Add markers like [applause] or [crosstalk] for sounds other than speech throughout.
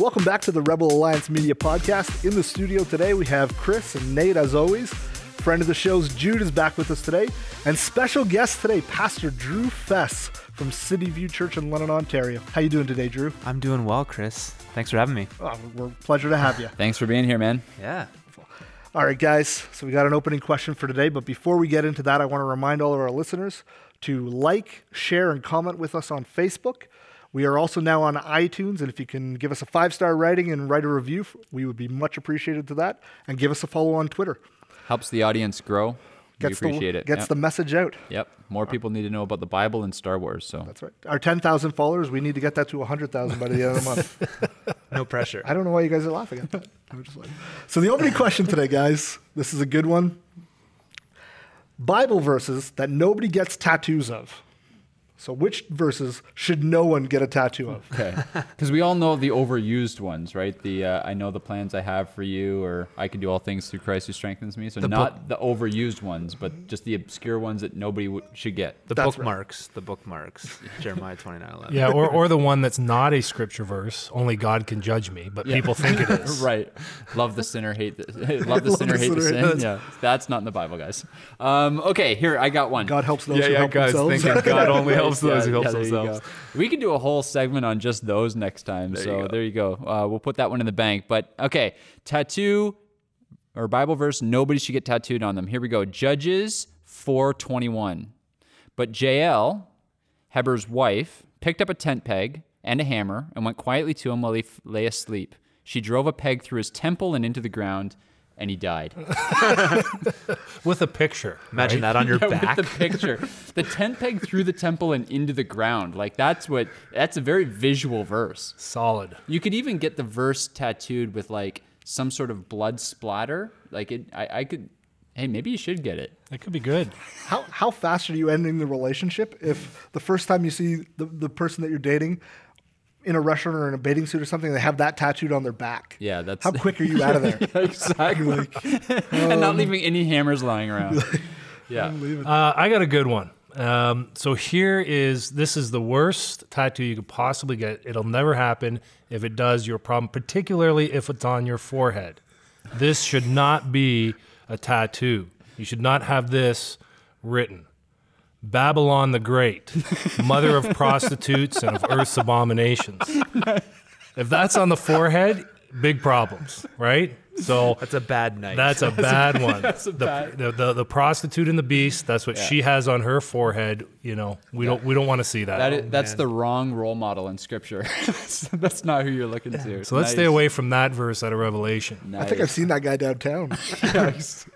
Welcome back to the Rebel Alliance Media Podcast. In the studio today, we have Chris and Nate, as always. Friend of the show's Jude is back with us today. And special guest today, Pastor Drew Fess from City View Church in London, Ontario. How you doing today, Drew? I'm doing well, Chris. Thanks for having me. Oh, we're pleasure to have you. Thanks for being here, man. Yeah. All right, guys. So we got an opening question for today, but before we get into that, I want to remind all of our listeners to like, share, and comment with us on Facebook. We are also now on iTunes, and if you can give us a five star rating and write a review, we would be much appreciated to that. And give us a follow on Twitter. Helps the audience grow. Gets we appreciate the, it. Gets yep. the message out. Yep. More people need to know about the Bible and Star Wars. So That's right. Our 10,000 followers, we need to get that to 100,000 by the end of the month. [laughs] No pressure. I don't know why you guys are laughing at that. I'm just like, so the opening question today, guys, this is a good one. Bible verses that nobody gets tattoos of. So which verses should no one get a tattoo of? okay, [laughs] because we all know the overused ones, right? The uh, I know the plans I have for you, or I can do all things through Christ who strengthens me. So not the overused ones, but just the obscure ones that nobody w- should get. The That's right. bookmarks. The bookmarks. [laughs] Jeremiah 29 11. Yeah, or, or the one that's not a scripture verse. Only God can judge me, but people think it is. [laughs] right. Love the sinner, hate the love the sinner, hate the sinner, sin. Yeah, that's not in the Bible, guys. Um, okay, here I got one. God helps those Yeah, who yeah, help guys themselves. thinking God only helps Yeah, those who help yeah, there themselves. We can do a whole segment on just those next time. so you there you go. Uh, we'll put that one in the bank. But okay, tattoo or Bible verse. Nobody should get tattooed on them. Here we go. Judges four twenty one. But Jael, Heber's wife, picked up a tent peg and a hammer and went quietly to him while he f- lay asleep. She drove a peg through his temple and into the ground, and he died. [laughs] With a picture. Imagine right? that on your [laughs] Yeah, back. With the picture, the tent peg through the temple and into the ground. Like that's what. That's a very visual verse. Solid. You could even get the verse tattooed with like some sort of blood splatter. Like it, I, I could. Hey, maybe you should get it. That could be good. How, how fast are you ending the relationship if the first time you see the, the person that you're dating in a restaurant or in a bathing suit or something, they have that tattooed on their back? Yeah, that's How quick are you out of there? [laughs] exactly. [laughs] and not leaving any hammers lying around. [laughs] yeah. Uh, I got a good one. Um, so here is this is the worst tattoo you could possibly get. It'll never happen. If it does, your problem, particularly if it's on your forehead. This should not be a tattoo. You should not have this written. Babylon the Great, mother of prostitutes and of earth's abominations. If that's on the forehead, big problems, right? So [laughs] That's a bad night. that's a [laughs] bad one. [laughs] a the, bad- The, the the prostitute and the beast. That's what she has on her forehead. You know, we don't we don't want to see that. That is, oh, that's the wrong role model in scripture. that's not who you're looking to. so let's stay away from that verse out of Revelation. I think I've seen that guy downtown. Nice.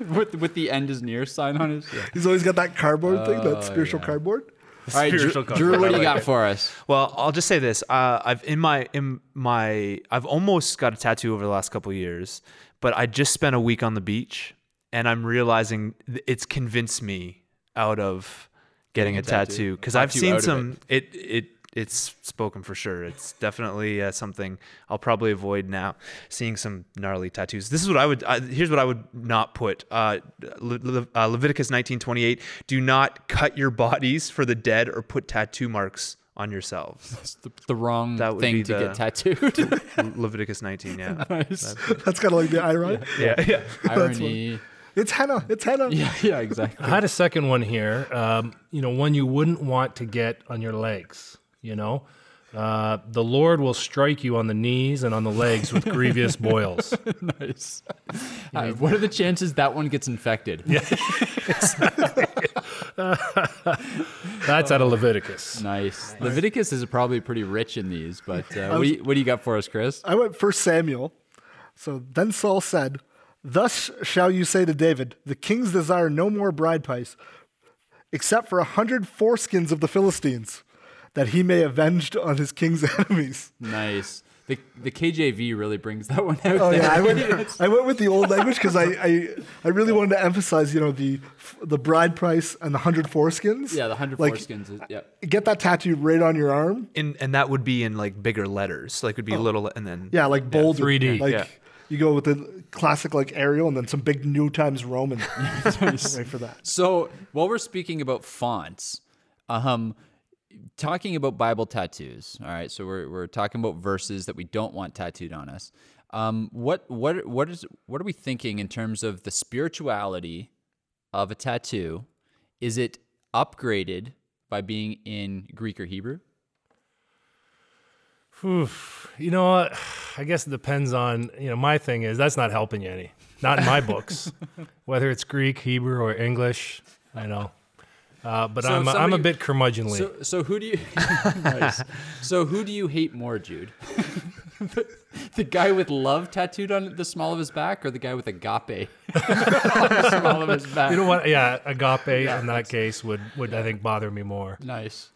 with with the end is near sign on his. He's always got that cardboard thing, that oh, spiritual yeah. cardboard. [laughs] All right, Drew, Spiritual Drew, what do you like got for us? Well, I'll just say this. Uh, I've in my in my I've almost got a tattoo over the last couple of years, but I just spent a week on the beach, and I'm realizing it's convinced me out of getting a tattoo. tattoo because I've seen out of some. It it it's spoken for sure. It's definitely uh, something I'll probably avoid now. Seeing some gnarly tattoos. This is what I would. Uh, here's what I would not put. Uh, Le- Le- uh, Leviticus 19:28. Do not cut your bodies for the dead or put tattoo marks on yourselves. It's the, the wrong That would thing be to the- get tattooed. [laughs] Leviticus 19. Yeah. [laughs] nice. That's [laughs] kind of like the irony. Yeah. Yeah. Irony. It's henna. It's henna. Yeah, yeah, exactly. I had a second one here. Um, you know, one you wouldn't want to get on your legs. You know, uh, the Lord will strike you on the knees and on the legs with grievous boils. [laughs] nice. Uh, what are the chances that one gets infected? [laughs] Yeah. [laughs] That's out of Leviticus. Nice. Leviticus is probably pretty rich in these, but uh, what, do you, what do you got for us, Chris? I went first Samuel. So then Saul said, Thus shall you say to David, the kings desire no more bride price, except for a hundred foreskins of the Philistines, that he may avenge on his king's [laughs] enemies. Nice. The, the KJV really brings that one out. Oh there. yeah, I went, I went with the old language because I, I I really wanted to emphasize, you know, the the bride price and the hundred foreskins. yeah, the hundred like, foreskins. Is, yeah. Get that tattooed right on your arm. In, and that would be in like bigger letters. Like would be little and then Oh. Yeah, like bold 3D. Like Yeah. you go with the classic like Arial and then some big New Times Roman. [laughs] Wait for that. So while we're speaking about fonts, um, talking about Bible tattoos. All right, so we're we're talking about verses that we don't want tattooed on us. Um, what what what is what are we thinking in terms of the spirituality of a tattoo? Is it upgraded by being in Greek or Hebrew? Oof. You know what? [sighs] I guess it depends on, you know, my thing is that's not helping you any. Not in my books. [laughs] Whether it's Greek, Hebrew, or English, I know. Uh, but So I'm, I'm a bit curmudgeonly. So so who do you [laughs] nice. So who do you hate more, Jude? the, [laughs] the guy with love tattooed on the small of his back, or the guy with agape [laughs] on the small of his back? you know what? Yeah, agape in that case would, would I think bother me more. Nice.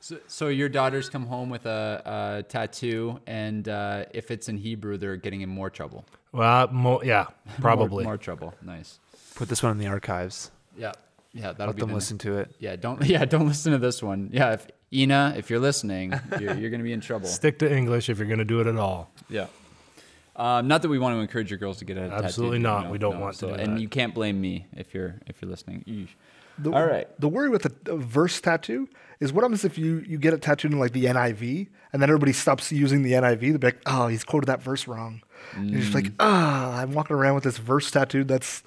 So, so your daughters come home with a, a tattoo, and uh, if it's in Hebrew, they're getting in more trouble. Well, mo- yeah, probably. more, more trouble. Nice. Put this one in the archives. Yeah, yeah. That'll Let be them the- listen to it. Yeah, don't [laughs] yeah don't listen to this one. Yeah, if Ina, if you're listening, you're, you're gonna be in trouble. Stick to English if you're going to do it at all. Yeah. Um, not that we want to encourage your girls to get a tattoo. Absolutely not. We don't want to do And that. you can't blame me if you're if you're listening. Eesh. The, All right. The worry with a, a verse tattoo is what happens if you, you get it tattooed in like the NIV and then everybody stops using the NIV. They're like, oh, he's quoted that verse wrong. And you're just Mm. like, ah, I'm walking around with this verse tattooed that's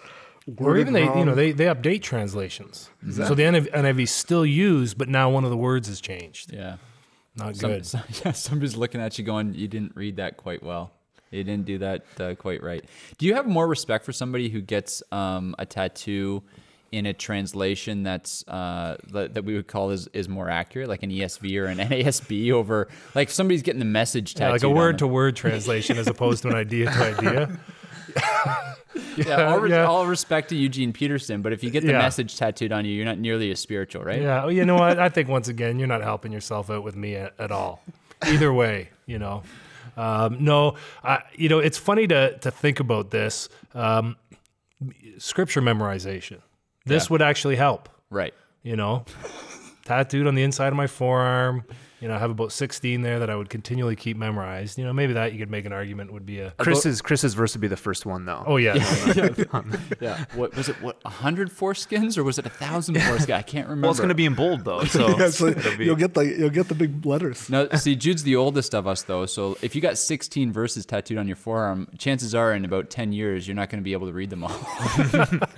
Or even they, you know, they, they update translations. So the NIV, NIV is still used, but now one of the words has changed. Yeah. Not Some, good. some- [laughs] yeah. Somebody's looking at you going, "You didn't read that quite well. You didn't do that uh, quite right." Do you have more respect for somebody who gets um, a tattoo in a translation that's uh, that, that we would call is, is more accurate, like an ESV or an [laughs] NASB, over like somebody's getting the message Yeah, like a word to word translation as opposed to an idea to idea. [laughs] [laughs] Yeah, all, res- yeah. all respect to Eugene Peterson, but if you get the Yeah. message tattooed on you, you're not nearly as spiritual, right? Yeah. Well, you know what? I think once again, you're not helping yourself out with me at, at all. Either way, you know. Um, no, I, you know, it's funny to to think about this. Um, scripture memorization. This Yeah. would actually help. Right. You know, tattooed on the inside of my forearm. You know, I have about 16 there that I would continually keep memorized. You know, maybe that you could make an argument would be a. Chris's Chris's verse would be the first one though. Oh yeah, [laughs] [laughs] um, Yeah. What was it? What a hundred foreskins, or was it a thousand foreskins? I can't remember. Well, it's going to be in bold though, [laughs] so Yeah, so be- you'll get the you'll get the big letters. No, see, Jude's the oldest of us, though. So if you got 16 verses tattooed on your forearm, chances are in about 10 years you're not going to be able to read them all.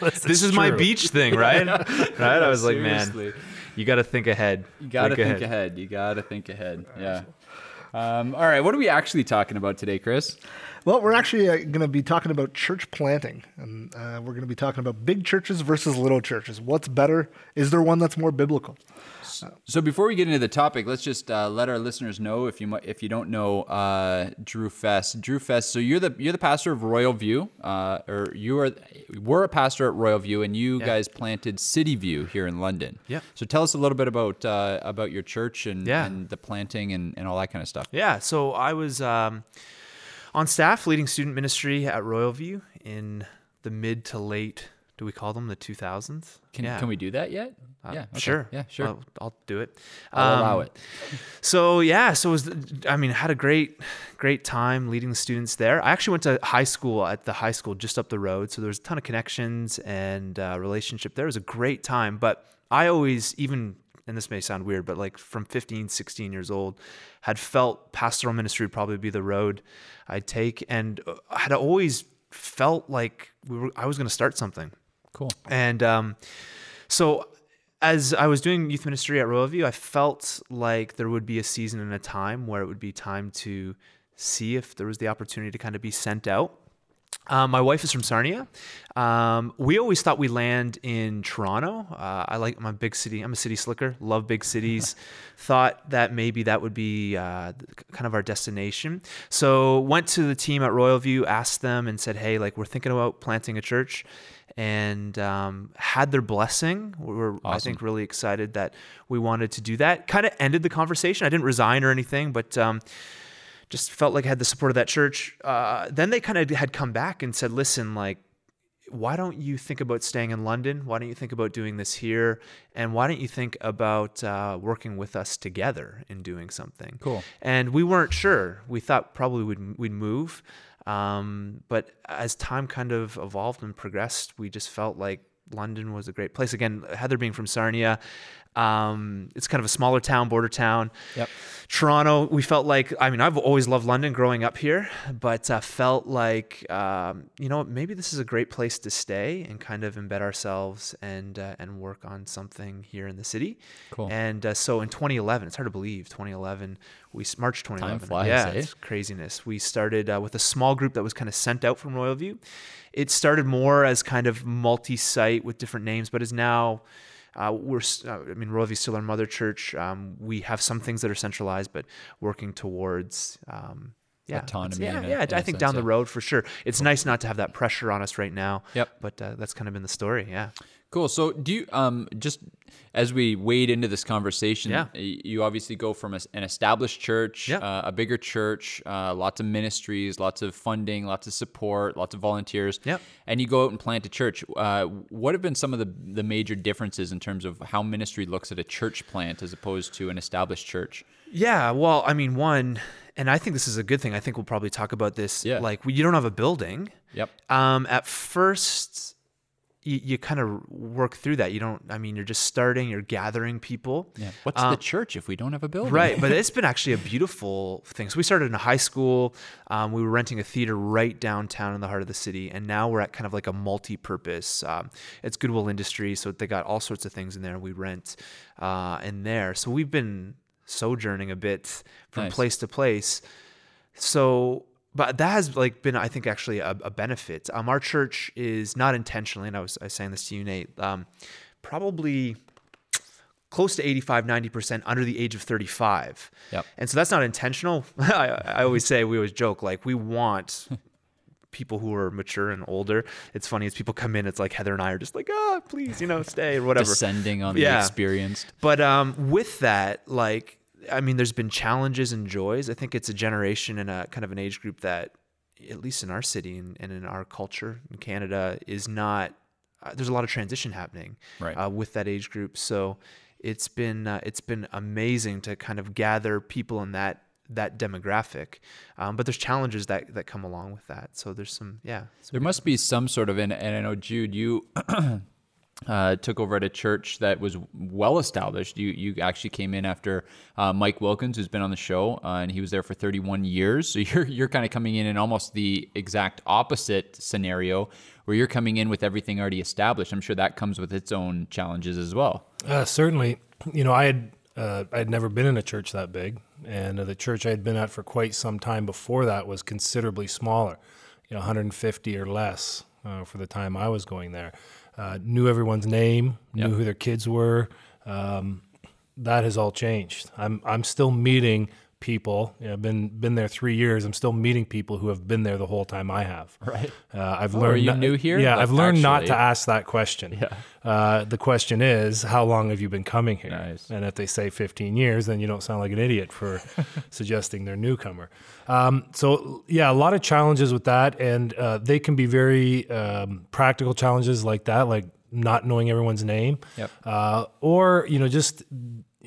this is my beach thing, right? right? I was like, man, you got to think ahead. You got to think ahead. You got to think ahead. Yeah. Um, all right. What are we actually talking about today, Chris? Well, we're actually uh, going to be talking about church planting, and uh, we're going to be talking about big churches versus little churches. What's better? Is there one that's more biblical? So before we get into the topic, let's just uh, let our listeners know if you mi- if you don't know uh, Drew Fest. Drew Fest. So you're the you're the pastor of Royal View, uh, or you are were a pastor at Royal View, and you guys planted City View here in London. Yeah. So tell us a little bit about uh, about your church and, Yeah. and the planting and, and all that kind of stuff. Yeah, so I was um, on staff leading student ministry at Royal View in the mid to late. Do we call them the 2000s? Can yeah. can we do that yet? Uh, yeah. okay. Sure. Yeah. Sure. I'll, I'll do it. I'll allow Um, it. [laughs] So yeah, so it was I mean had a great great time leading the students there. I actually went to high school at the high school just up the road, so there was a ton of connections and uh, relationship there. It was a great time, but I always even and this may sound weird, but like from 15, 16 years old, had felt pastoral ministry would probably be the road I'd take, and uh, I had always felt like we were, I was going to start something. Cool. And um, so, as I was doing youth ministry at Royal View, I felt like there would be a season and a time where it would be time to see if there was the opportunity to kind of be sent out. Um, my wife is from Sarnia. Um, we always thought we land in Toronto. Uh, I like I'm big city. I'm a city slicker. Love big cities. [laughs] thought that maybe that would be uh, kind of our destination. So went to the team at Royal View, asked them, and said, "Hey, like we're thinking about planting a church." and um, had their blessing. We were, I think, really excited that we wanted to do that. Kind of ended the conversation. I didn't resign or anything, but um, just felt like I had the support of that church. Uh, then they kind of had come back and said, "Listen, like." Why don't you think about staying in London? Why don't you think about doing this here? And why don't you think about uh, working with us together in doing something? Cool. And we weren't sure. We thought probably we'd, we'd move. Um, but as time kind of evolved and progressed, we just felt like London was a great place. Again, Heather being from Sarnia, Um, it's kind of a smaller town, border town. Yep. Toronto, we felt like, I mean, I've always loved London growing up here, but uh, felt like, um, you know, maybe this is a great place to stay and kind of embed ourselves and uh, and work on something here in the city. Cool. And uh, so in 2011, it's hard to believe, 2011, we March 2011. Time flies, yeah, eh? it's craziness. We started uh, with a small group that was kind of sent out from Royal View. It started more as kind of multi-site with different names, but is now uh, we're, uh, I mean, Royal is still our mother church. Um, we have some things that are centralized, but working towards, um, yeah, Autonomy Yeah, yeah. a I think sense, down the road for sure. It's nice not to have that pressure on us right now. Yep. But uh, that's kind of been the story. Yeah. Cool. So, do you um just as we wade into this conversation, Yeah. you obviously go from a an established church, Yeah. uh, a bigger church, uh, lots of ministries, lots of funding, lots of support, lots of volunteers, Yep. and you go out and plant a church. Uh, what have been some of the the major differences in terms of how ministry looks at a church plant as opposed to an established church? Yeah, well, I mean, one, and I think this is a good thing. I think we'll probably talk about this. Yeah. Like, you don't have a building. Yep. Um, at first, you, you kind of work through that. You don't. I mean, you're just starting. You're gathering people. Yeah. What's Um, the church if we don't have a building? Right, but [laughs] it's been actually a beautiful thing. So we started in a high school. Um, we were renting a theater right downtown in the heart of the city, and now we're at kind of like a multi-purpose. Um, it's Goodwill Industries, so they got all sorts of things in there. We rent uh, in there, so we've been sojourning a bit from Nice. place to place. So, but that has like been, I think, actually a, a benefit. Um, our church is not intentionally, and I was, I was saying this to you, Nate. Um, probably close to 85 90% under the age of 35 Yep. and so that's not intentional [laughs] I, I always say we always joke like we want [laughs] people who are mature and older it's funny as people come in it's like heather and i are just like ah please you know stay or whatever Descending on the experienced. but um, with that, like, I mean, there's been challenges and joys. I think it's a generation and a kind of an age group that, at least in our city and, and in our culture in Canada, is not. Uh, there's a lot of transition happening Right. uh, with that age group. So it's been uh, it's been amazing to kind of gather people in that that demographic. Um, but there's challenges that that come along with that. So there's some yeah. some There must be some sort of, and, and I know Jude, you [clears throat] uh, took over at a church that was well established. You you actually came in after uh, Mike Wilkins, who's been on the show, uh, and he was there for 31 years. So [laughs] you're you're kind of coming in in almost the exact opposite scenario, where you're coming in with everything already established. I'm sure that comes with its own challenges as well. Uh, certainly, you know, I had uh, I had never been in a church that big, and the church I had been at for quite some time before that was considerably smaller, you know, 150 or less uh, for the time I was going there. Uh, knew everyone's name, knew who their kids were. Um, that has all changed. I'm I'm still meeting people. You know, I've been been there three years. I'm still meeting people who have been there the whole time I have. [laughs] Right. Uh, I've Oh, learned. are you not- new here? Yeah, Like, I've learned not to ask that question. Yeah. Uh, the question is, how long have you been coming here? Nice. And if they say 15 years, then you don't sound like an idiot for [laughs] suggesting they're newcomer. Um, so yeah, a lot of challenges with that, and uh, they can be very um, practical challenges like that, like not knowing everyone's name, Yep. uh, or you know, just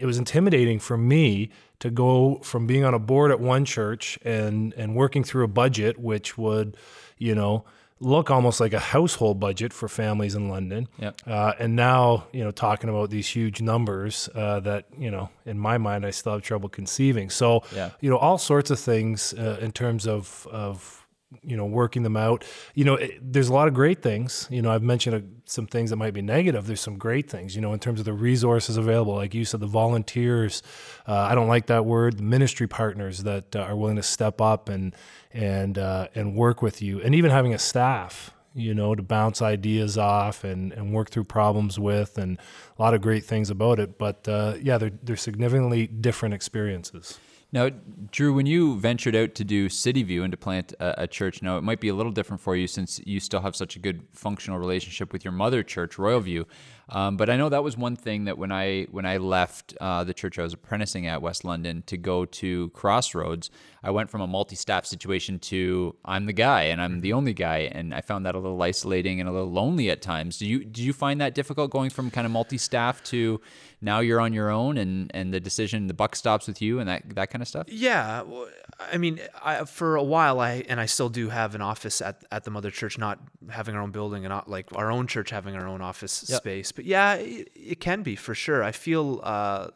it was intimidating for me to go from being on a board at one church and and working through a budget which would, you know, look almost like a household budget for families in London. Yep. Uh, and now, you know, talking about these huge numbers uh, that, you know, in my mind, I still have trouble conceiving. So, Yeah. you know, all sorts of things uh, in terms of, of, you know, working them out. You know, it, there's a lot of great things. You know, I've mentioned uh, some things that might be negative. There's some great things, you know, in terms of the resources available. Like you said, the volunteers, uh, I don't like that word, the ministry partners that uh, are willing to step up and, and, uh, and work with you. And even having a staff, you know, to bounce ideas off and, and work through problems with, and a lot of great things about it. But uh, yeah, they're, they're significantly different experiences. Now, Drew, when you ventured out to do City View and to plant a, a church, now it might be a little different for you since you still have such a good functional relationship with your mother church, Royal View. Um, but I know that was one thing that when I when I left uh, the church I was apprenticing at West London to go to Crossroads, I went from a multi-staff situation to I'm the guy and I'm the only guy, and I found that a little isolating and a little lonely at times. Do you do you find that difficult going from kind of multi-staff to now you're on your own and and the decision the buck stops with you and that that kind of stuff? Yeah, well, I mean, I, for a while, I and I still do have an office at at the mother church, not having our own building and not like our own church having our own office Yep. space. But yeah, it, it can be for sure. I feel uh,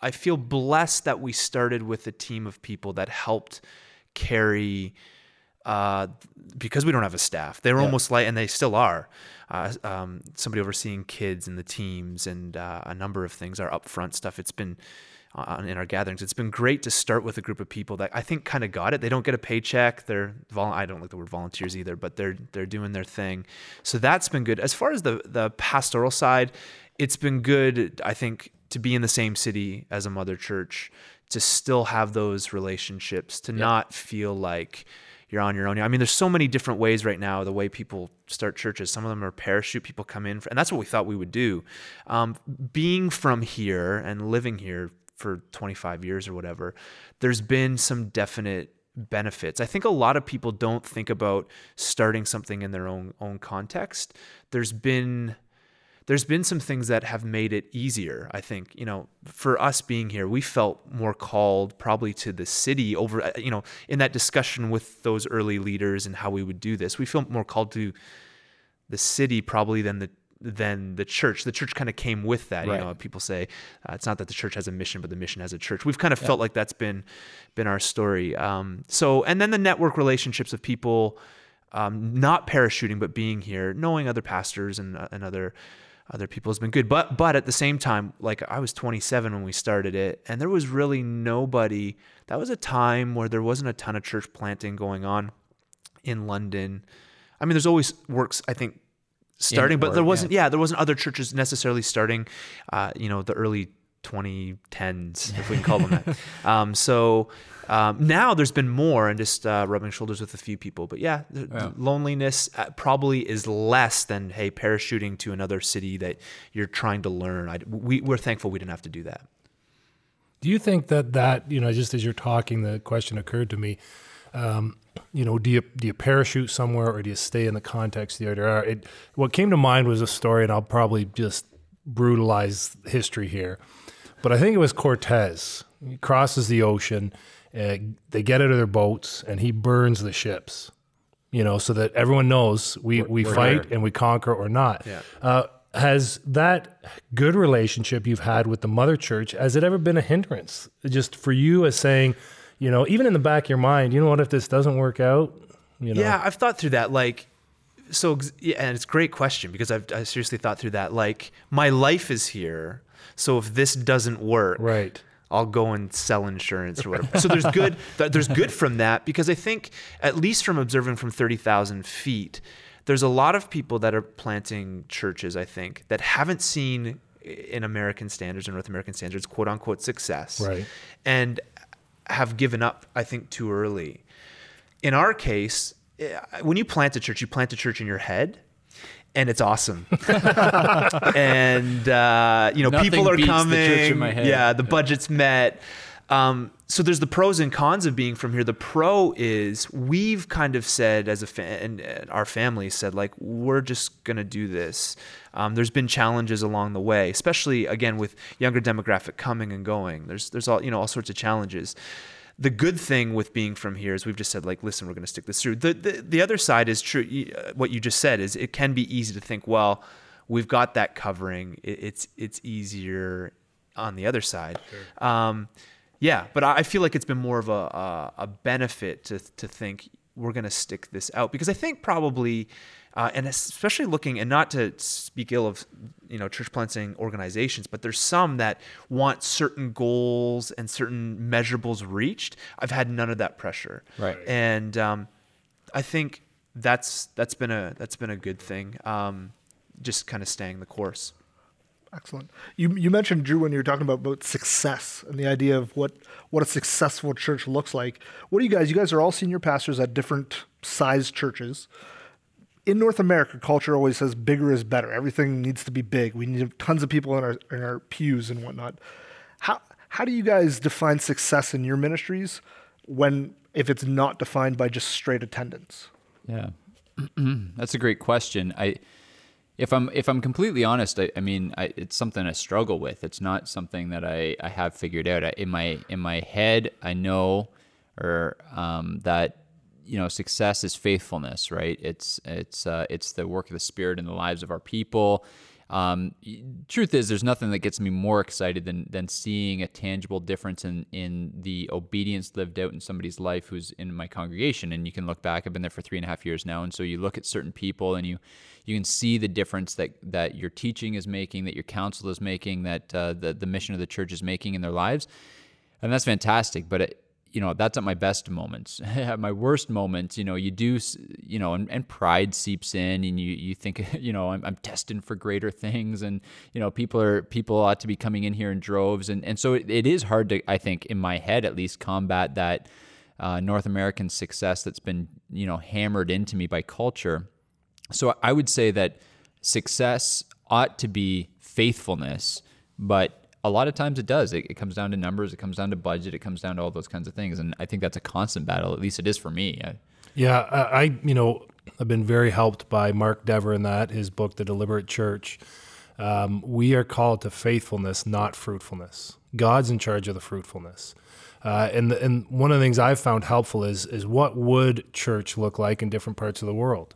I feel blessed that we started with a team of people that helped carry uh, because we don't have a staff. They're almost like, and they still are. Uh, um, somebody overseeing kids and the teams and uh, a number of things, our upfront stuff. It's been in our gatherings. It's been great to start with a group of people that I think kind of got it. They don't get a paycheck. They're vol- I don't like the word volunteers either, but they're they're doing their thing. So that's been good. As far as the the pastoral side, it's been good. I think to be in the same city as a mother church, to still have those relationships, to not feel like you're on your own. I mean, there's so many different ways right now the way people start churches. Some of them are parachute people come in, for, and that's what we thought we would do. Um, being from here and living here for 25 years or whatever, there's been some definite benefits. I think a lot of people don't think about starting something in their own own context. There's been there's been some things that have made it easier. I think, you know, for us being here, we felt more called probably to the city over, uh, you know, in that discussion with those early leaders and how we would do this. We feel more called to the city probably than the than the church. The church kind of came with that. Right. You know, people say uh, it's not that the church has a mission, but the mission has a church. We've kind of felt like that's been been our story. Um, so, and then the network relationships of people um, not parachuting but being here, knowing other pastors and uh, and other other people has been good. But but at the same time, like I was 27 when we started it, and there was really nobody. That was a time where there wasn't a ton of church planting going on in London. I mean, there's always works. I think starting, but there wasn't. Yeah. there wasn't other churches necessarily starting. Uh, you know, the early 2010s, if we can call them that. [laughs] Um, so um, now there's been more, and just uh, rubbing shoulders with a few people. But yeah, Yeah. loneliness uh, probably is less than hey parachuting to another city that you're trying to learn. I, we, we're thankful we didn't have to do that. Do you think that that you know, just as you're talking, the question occurred to me. Um, you know, do you do you parachute somewhere or do you stay in the context of the other? It what came to mind was a story, and I'll probably just brutalize history here, but I think it was Cortez. He crosses the ocean. Uh, they get out of their boats, and he burns the ships. You know, so that everyone knows we we fight and we conquer or not. Yeah. Uh, has that good relationship you've had with the mother church has it ever been a hindrance just for you as saying you know even in the back of your mind you know what if this doesn't work out you know Yeah, I've thought through that. Like, so, yeah, and it's a great question because I've I seriously thought through that. Like, my life is here. So if this doesn't work, right I'll go and sell insurance or whatever. So there's good [laughs] there's good from that because I think at least from observing from 30,000 feet, there's a lot of people that are planting churches, I think, that haven't seen eh, in American standards or North American standards, quote unquote success. Right. And have given up, I think, too early. In our case, eh, when you plant a church, you plant a church in your head. And it's awesome, [laughs] and uh, you know Nothing people are the coming. church in my head. Yeah, the budget's met. Um, so there's the pros and cons of being from here. The pro is we've kind of said as a fan, and our family said like we're just gonna do this. Um, there's been challenges along the way, especially again with younger demographic coming and going. There's there's all you know all sorts of challenges. The good thing with being from here is we've just said like, listen, we're going to stick this through. The, the the other side is true. uh, What you just said is it can be easy to think, well, we've got that covering. It, it's it's easier on the other side. Um, yeah, but I feel like it's been more of a a, a benefit to to think we're going to stick this out because I think probably. Uh, and especially looking, and not to speak ill of, you know, church planting organizations, but there's some that want certain goals and certain measurables reached. I've had none of that pressure, Right. And um, I think that's that's been a that's been a good thing. Um, just kind of staying the course. Excellent. You you mentioned Drew when you were talking about, about success and the idea of what what a successful church looks like. What do you guys? You guys are all senior pastors at different sized churches. In North America, culture always says bigger is better. Everything needs to be big. We need tons of people in our in our pews and whatnot. How how do you guys define success in your ministries when if it's not defined by just straight attendance? Yeah, [clears throat] that's a great question. I, if I'm if I'm completely honest, I, I mean, I, it's something I struggle with. It's not something that I, I have figured out. I, in my in my head, I know, or um, that you know, success is faithfulness, right? It's it's uh, it's the work of the Spirit in the lives of our people. Um, truth is, there's nothing that gets me more excited than than seeing a tangible difference in in the obedience lived out in somebody's life who's in my congregation. And you can look back. I've been there for three and a half years now, and so you look at certain people and you you can see the difference that that your teaching is making, that your counsel is making, that uh, the the mission of the church is making in their lives and that's fantastic. But it, you know, that's at my best moments. [laughs] at my worst moments, you know, you do, you know, and, and pride seeps in, and you you think, [laughs] you know, I'm, I'm destined for greater things, and you know, people are people ought to be coming in here in droves, and and so it, it is hard to, I think, in my head at least, combat that uh, North American success that's been you know hammered into me by culture. So I would say that success ought to be faithfulness, but a lot of times it does. It, it comes down to numbers, it comes down to budget, it comes down to all those kinds of things. And I think that's a constant battle. At least it is for me. I, Yeah, I, I you know I've been very helped by Mark Dever in that his book, The Deliberate Church. Um, we are called to faithfulness, not fruitfulness. God's in charge of the fruitfulness. Uh, and and one of the things I've found helpful is is what would church look like in different parts of the world.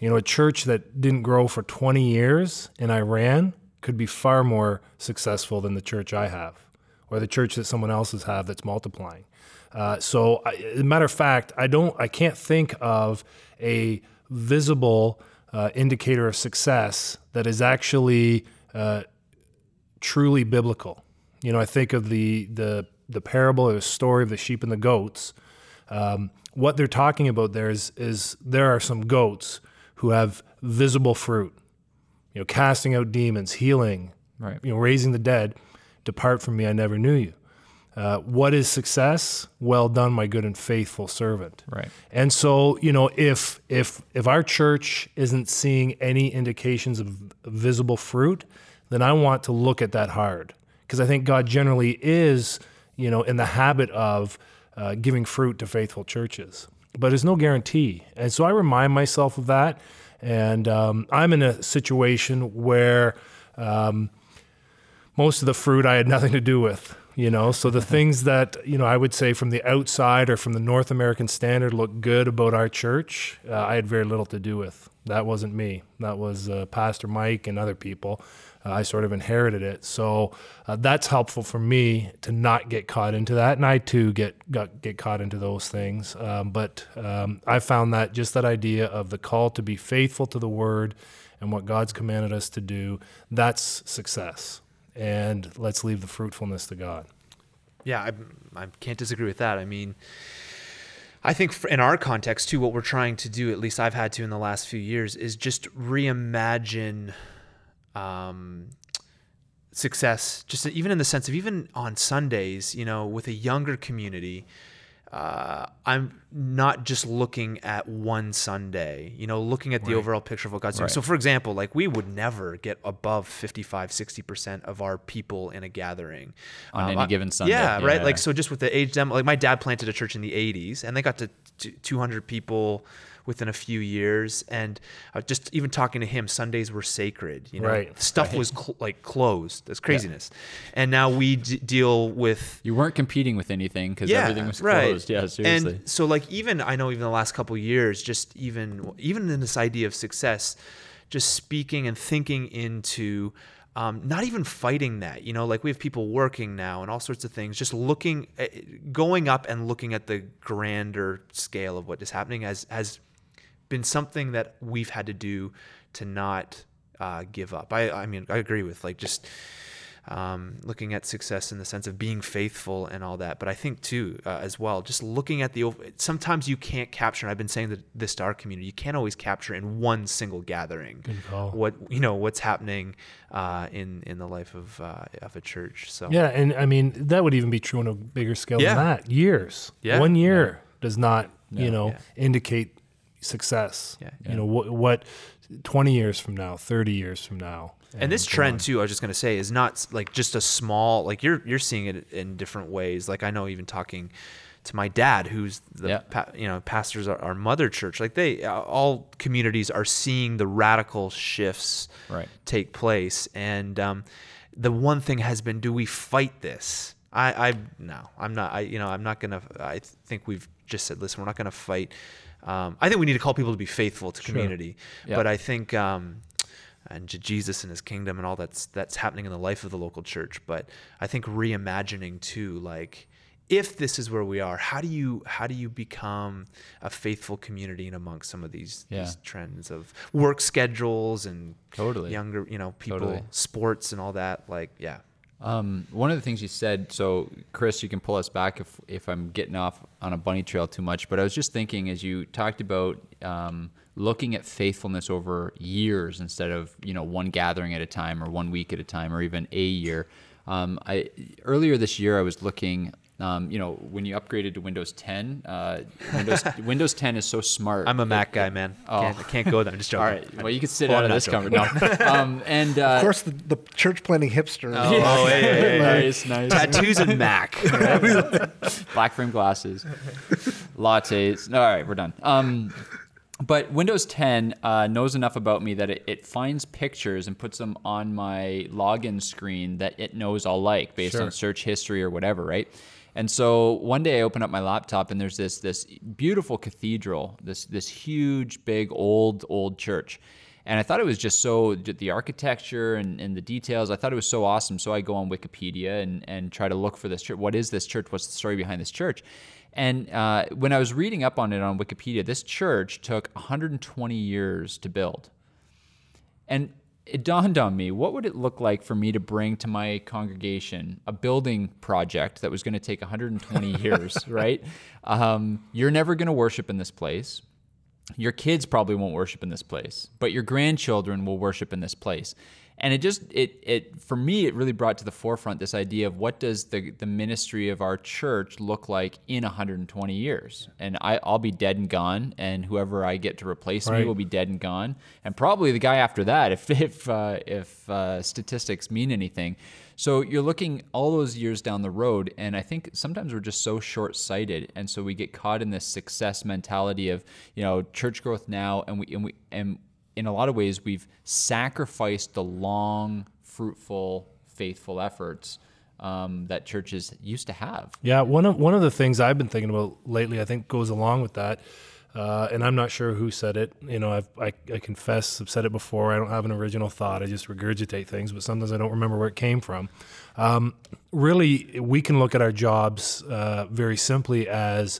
You know, a church that didn't grow for 20 years in Iran could be far more successful than the church I have, or the church that someone else's have that's multiplying. Uh, so, I, as a matter of fact, I don't, I can't think of a visible uh, indicator of success that is actually uh, truly biblical. You know, I think of the the the parable or the story of the sheep and the goats. Um, what they're talking about there is is there are some goats who have visible fruit. You know, casting out demons, healing, Right. you know, raising the dead. Depart from me, I never knew you. Uh, what is success? Well done, my good and faithful servant. Right. And so, you know, if if if our church isn't seeing any indications of visible fruit, then I want to look at that hard because I think God generally is, you know, in the habit of uh, giving fruit to faithful churches, but there's no guarantee. And so I remind myself of that. And um, I'm in a situation where um, most of the fruit I had [laughs] nothing to do with, you know. So the things that you know I would say from the outside or from the North American standard look good about our church, uh, I had very little to do with. That wasn't me. That was uh, Pastor Mike and other people. Uh, I sort of inherited it, so uh, that's helpful for me to not get caught into that, and I too get got, get caught into those things. Um, but um, I found that just that idea of the call to be faithful to the Word and what God's commanded us to do, that's success and let's leave the fruitfulness to God. Yeah, I, I can't disagree with that. I mean, I think in our context too, what we're trying to do, at least I've had to in the last few years, is just reimagine um, success. Just even in the sense of even on Sundays, you know, with a younger community. Uh, I'm not just looking at one Sunday, you know, looking at the overall picture of what God's doing. Right. So, for example, like we would never get above 55, 60% of our people in a gathering On any I- given Sunday. Yeah, right. Yeah. Like so, just with the age demo, like my dad planted a church in the '80s, and they got to t- 200 people within a few years. And uh, just even talking to him, Sundays were sacred. You know, Right. stuff was cl- like closed. That's craziness. And now we d- deal with You weren't competing with anything because everything was closed. Yeah, seriously. and so like even I know even the last couple years, just even even in this idea of success, just speaking and thinking into um, not even fighting that, you know, like we have people working now and all sorts of things, just looking, eh, going up and looking at the grander scale of what is happening as has been something that we've had to do to not uh, give up. I I mean I agree with like just um, looking at success in the sense of being faithful and all that. But I think too, uh, as well, just looking at the. Sometimes you can't capture. And I've been saying that this to our community. You can't always capture in one single gathering what you know what's happening uh, in in the life of uh, of a church. So Yeah, and I mean that would even be true on a bigger scale Yeah. than that. Years. Yeah. One year does not, you know, Yeah. indicate success. Yeah. You know what what 20 years from now, 30 years from now. and this trend on. too i was just going to say is not like just a small like you're you're seeing it in different ways like i know even talking to my dad who's the Yeah. pa- you know pastors our, our mother church like they uh, all communities are seeing the radical shifts Right. take place and um, the one thing has been do we fight this i i no i'm not i you know i'm not gonna i think we've just said listen we're not gonna fight um, i think we need to call people to be faithful to community Yeah. but i think um, and to Jesus and his kingdom and all that's that's happening in the life of the local church. But I think reimagining too, like if this is where we are, how do you how do you become a faithful community in amongst some of these, Yeah. these trends of work schedules and Totally. younger you know people Totally. sports and all that like yeah Um, one of the things you said, so Chris, you can pull us back if if I'm getting off on a bunny trail too much. But I was just thinking as you talked about um, looking at faithfulness over years instead of you know one gathering at a time or one week at a time or even a year. Um, I earlier this year I was looking. Um, you know, when you upgraded to Windows 10, uh, Windows [laughs] Windows 10 is so smart. I'm a that- Mac guy man can't, I can't go there I'm just joking All right. Well, you can sit Well, out I'm of this joking. conversation. No. [laughs] um, and uh, Of course, the, the church planting hipster. oh, hey, hey, hey, hey. nice, nice. tattoos and Mac [laughs] black frame glasses, lattes. All right, we're done. Um, but Windows 10 uh, knows enough about me that it, it finds pictures and puts them on my login screen that it knows I'll like based Sure. on search history or whatever, right? And so one day I open up my laptop and there's this this beautiful cathedral, this this huge, big, old, old church. And I thought it was just so the architecture and, and the details. I thought it was so awesome. So I go on Wikipedia and, and try to look for this church. What is this church? What's the story behind this church? And uh, when I was reading up on it on Wikipedia, this church took 120 years to build. And it dawned on me what would it look like for me to bring to my congregation a building project that was going to take 120 [laughs] years, right? Um, you're never going to worship in this place. Your kids probably won't worship in this place, but your grandchildren will worship in this place. And it just it it for me it really brought to the forefront this idea of what does the the ministry of our church look like in 120 years? And I I'll be dead and gone, and whoever I get to replace me will be dead and gone, and probably the guy after that [laughs] if if uh, if uh, statistics mean anything. So you're looking all those years down the road, and I think sometimes we're just so short-sighted, and so we get caught in this success mentality of you know church growth now, and we and we and in a lot of ways we've sacrificed the long, fruitful, faithful efforts um, that churches used to have. Yeah, one of one of the things I've been thinking about lately, I think, goes along with that. Uh, and I'm not sure who said it. You know, I've, I I confess I've said it before. I don't have an original thought. I just regurgitate things, but sometimes I don't remember where it came from. Um, really, we can look at our jobs uh, very simply as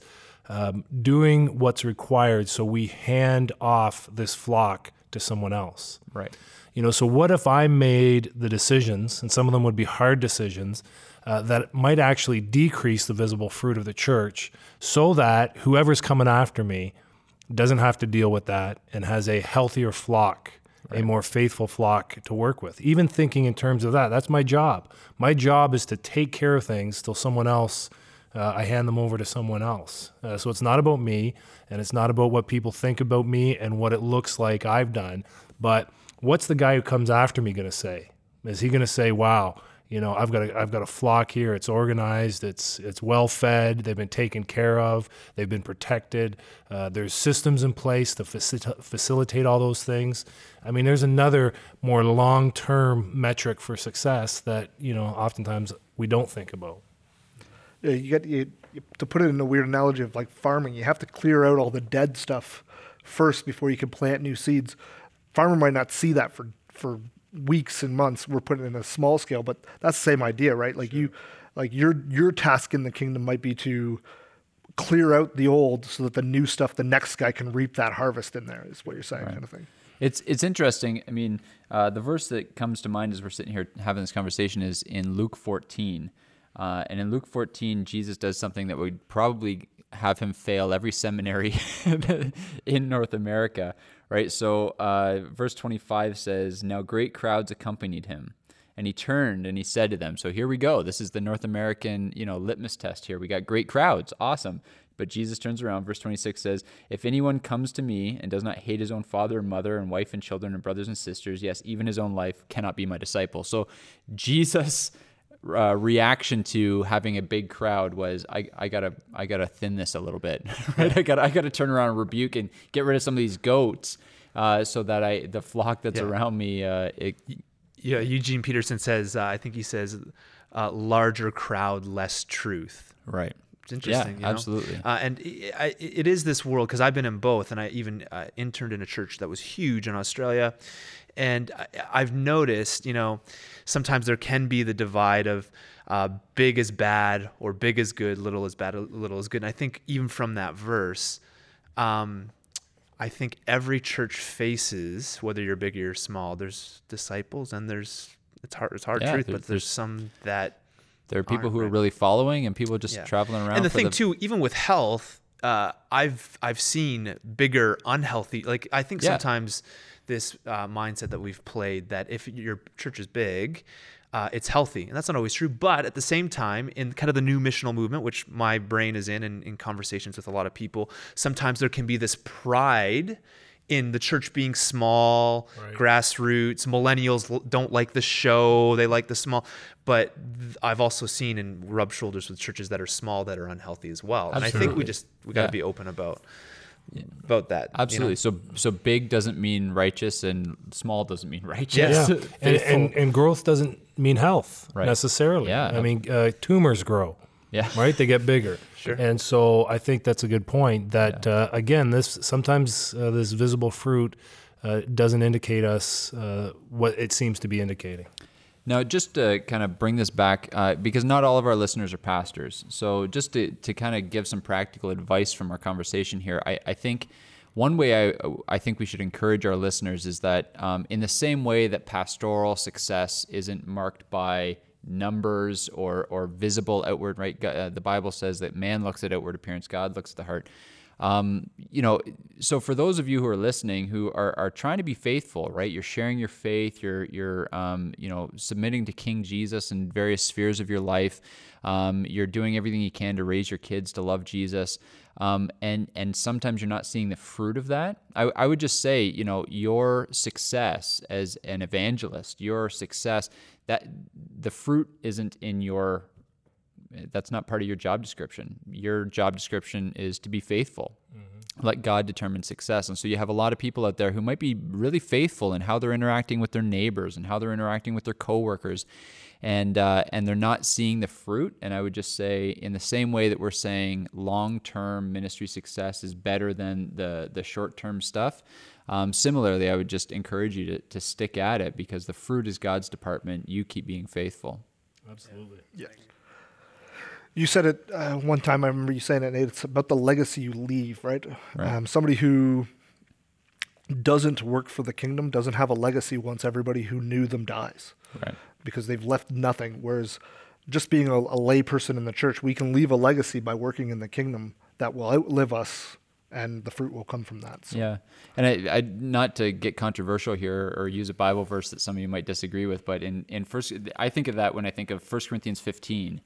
um, doing what's required, so we hand off this flock to someone else. Right. You know, so what if I made the decisions, and some of them would be hard decisions, uh, that might actually decrease the visible fruit of the church so that whoever's coming after me doesn't have to deal with that and has a healthier flock, a more faithful flock to work with. Even thinking in terms of that, that's my job. My job is to take care of things till someone else, uh, I hand them over to someone else. Uh, so it's not about me and it's not about what people think about me and what it looks like I've done, but what's the guy who comes after me going to say? Is he going to say, "Wow, you know, I've got a, I've got a flock here. It's organized. It's it's well fed. They've been taken care of. They've been protected. Uh, there's systems in place to facil- facilitate all those things. I mean, there's another more long term metric for success that you know oftentimes we don't think about. You get you, you, to put it in a weird analogy of like farming. You have to clear out all the dead stuff first before you can plant new seeds. Farmer might not see that for for weeks and months. We're putting it in a small scale, but that's the same idea, right? Like you, like your your task in the kingdom might be to clear out the old so that the new stuff, the next guy can reap that harvest in there. Is what you're saying, kind of thing. It's it's interesting. I mean, uh, the verse that comes to mind as we're sitting here having this conversation is in Luke 14, uh, and in Luke 14, Jesus does something that would probably have him fail every seminary [laughs] in North America, right? So, uh, verse 25 says, "Now great crowds accompanied him." And he turned and he said to them, So here we go. This is the North American, you know, litmus test here. We got great crowds. Awesome. But Jesus turns around. Verse 26 says, If anyone comes to me and does not hate his own father and mother and wife and children and brothers and sisters, yes, even his own life, cannot be my disciple. So Jesus' uh, reaction to having a big crowd was, I, I gotta, I gotta thin this a little bit, [laughs] right? I gotta, I gotta turn around and rebuke and get rid of some of these goats, uh, so that I, the flock that's Yeah. around me, uh, it, Yeah, Eugene Peterson says, uh, I think he says, uh, larger crowd, less truth. right. it's interesting. you know? absolutely. Uh, and i I, it is this world because I've been in both, and I even uh, interned in a church that was huge in Australia, and I've noticed, you know, sometimes there can be the divide of uh, big is bad or big is good, little is bad, little is good. And I think even from that verse, um, I think every church faces whether you're big or you're small. There's disciples, and there's it's hard. It's hard Yeah, truth, there- but there's some that There are people who are really following, and people just Yeah. traveling around. And the thing too, even with health, uh, I've I've seen bigger unhealthy. Like I think Yeah. sometimes this uh, mindset that we've played that if your church is big, uh, it's healthy, and that's not always true. But at the same time, in kind of the new missional movement, which my brain is in, and in conversations with a lot of people, sometimes there can be this pride in the church being small, Right. grassroots. Millennials don't like the show; they like the small. But th- I've also seen and rubbed shoulders with churches that are small that are unhealthy as well. And I think we just we got to Yeah. be open about about that. you know? Absolutely. So so big doesn't mean righteous, and small doesn't mean righteous. Yeah, and, and and growth doesn't mean health Right. necessarily. Yeah. I mean uh, tumors grow. Yeah. [laughs] right. They get bigger. Sure. And so I think that's a good point. That uh, again, this sometimes uh, this visible fruit uh, doesn't indicate us uh, what it seems to be indicating. Now, just to kind of bring this back, uh, because not all of our listeners are pastors. So, just to, to kind of give some practical advice from our conversation here, I, I think one way I, I think we should encourage our listeners is that um, in the same way that pastoral success isn't marked by numbers or, or visible outward, right? Uh, the Bible says that man looks at outward appearance, God looks at the heart. Um, you know, so for those of you who are listening who are, are trying to be faithful, right? You're sharing your faith, you're, you're, um, you know, submitting to King Jesus in various spheres of your life. Um, you're doing everything you can to raise your kids to love Jesus. Um, and, and sometimes you're not seeing the fruit of that. I, I would just say, you know, your success as an evangelist, your success, that the fruit isn't in your that's not part of your job description. Your job description is to be faithful. Let God determine success. And so you have a lot of people out there who might be really faithful in how they're interacting with their neighbors and how they're interacting with their coworkers, and uh, and they're not seeing the fruit. And I would just say, in the same way that we're saying long-term ministry success is better than the the short-term stuff. Um, similarly, I would just encourage you to, to stick at it because the fruit is God's department. You keep being faithful. Absolutely. You said it uh, one time. I remember you saying it. Nate, It's about the legacy you leave, right? Right. Um, somebody who doesn't work for the kingdom doesn't have a legacy once everybody who knew them dies, Right. because they've left nothing. Whereas just being a, a lay person in the church, we can leave a legacy by working in the kingdom that will outlive us, and the fruit will come from that. So. Yeah, and I, I not to get controversial here or use a Bible verse that some of you might disagree with, but in in first, I think of that when I think of 1 Corinthians 15,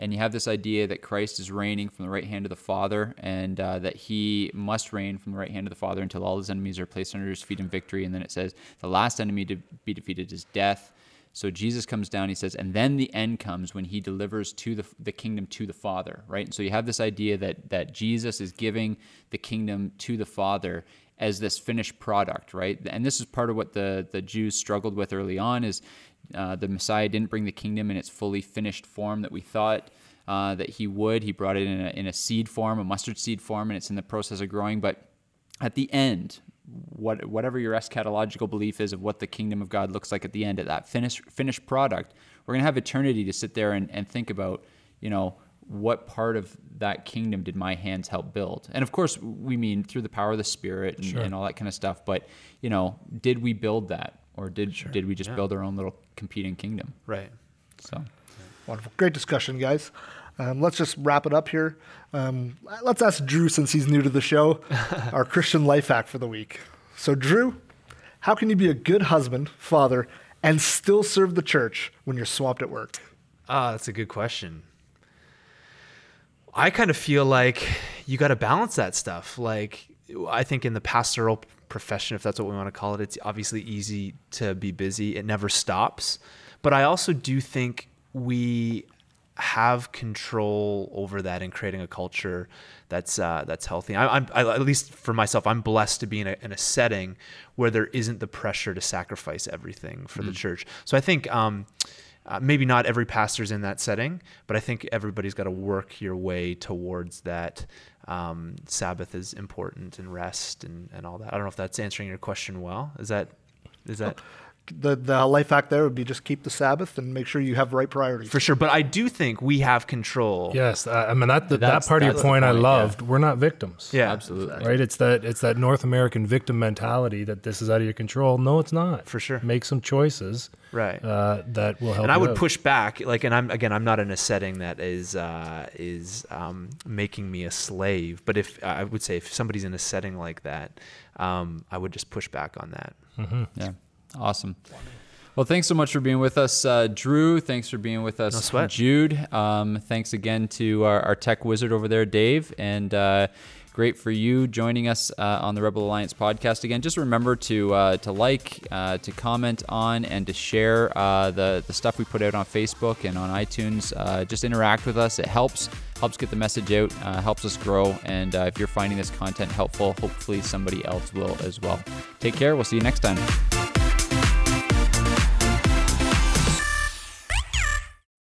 and you have this idea that Christ is reigning from the right hand of the Father, and uh, that He must reign from the right hand of the Father until all His enemies are placed under His feet in victory. And then it says the last enemy to be defeated is death. So Jesus comes down, he says, and then the end comes when he delivers to the, the kingdom to the Father, right? And so you have this idea that that Jesus is giving the kingdom to the Father as this finished product, right? And this is part of what the the Jews struggled with early on is uh, the Messiah didn't bring the kingdom in its fully finished form that we thought uh, that he would. He brought it in a, in a seed form, a mustard seed form, and it's in the process of growing. But at the end, what, whatever your eschatological belief is of what the kingdom of God looks like at the end, at that finished finished product, we're gonna have eternity to sit there and, and think about, you know, what part of that kingdom did my hands help build? And of course, we mean through the power of the Spirit and, and all that kind of stuff. But you know, did we build that, or did did we just build our own little competing kingdom? Right. So. Wonderful. Great discussion, guys. Um, let's just wrap it up here. Um, let's ask Drew, since he's new to the show, [laughs] our Christian life hack for the week. So, Drew, how can you be a good husband, father, and still serve the church when you're swamped at work? Ah, that's a good question. I kind of feel like you got to balance that stuff. Like, I think in the pastoral profession, if that's what we want to call it, it's obviously easy to be busy. It never stops. But I also do think we have control over that and creating a culture that's uh, that's healthy. I, I'm I, at least for myself, I'm blessed to be in a, in a setting where there isn't the pressure to sacrifice everything for the church. So I think um, uh, maybe not every pastor's in that setting, but I think everybody's got to work your way towards that. Um, Sabbath is important and rest and, and all that. I don't know if that's answering your question well. Is that is that The the life hack there would be just keep the Sabbath and make sure you have the right priorities. for sure? But I do think we have control. Yes, I I mean that that That's- part of your the point, I point, yeah. loved. We're not victims. Yeah, Absolutely. Right? It's that it's that North American victim mentality that this is out of your control. No, it's not. For sure. Make some choices Right. uh, that will help. and I you would out. push back, like, and I'm again, I'm not in a setting that is uh, is um, making me a slave. But if I would say if somebody's in a setting like that, um, I would just push back on that. Yeah. Awesome. Well, thanks so much for being with us, uh, Drew. Thanks for being with us, No sweat. Jude. Um, thanks again to our, our tech wizard over there, Dave. And uh, great for you joining us uh, on the Rebel Alliance podcast again. Just remember to uh, to like, uh, to comment on, and to share uh, the the stuff we put out on Facebook and on iTunes. Uh, just interact with us. It helps helps get the message out, uh, helps us grow. And uh, if you're finding this content helpful, hopefully somebody else will as well. Take care. We'll see you next time.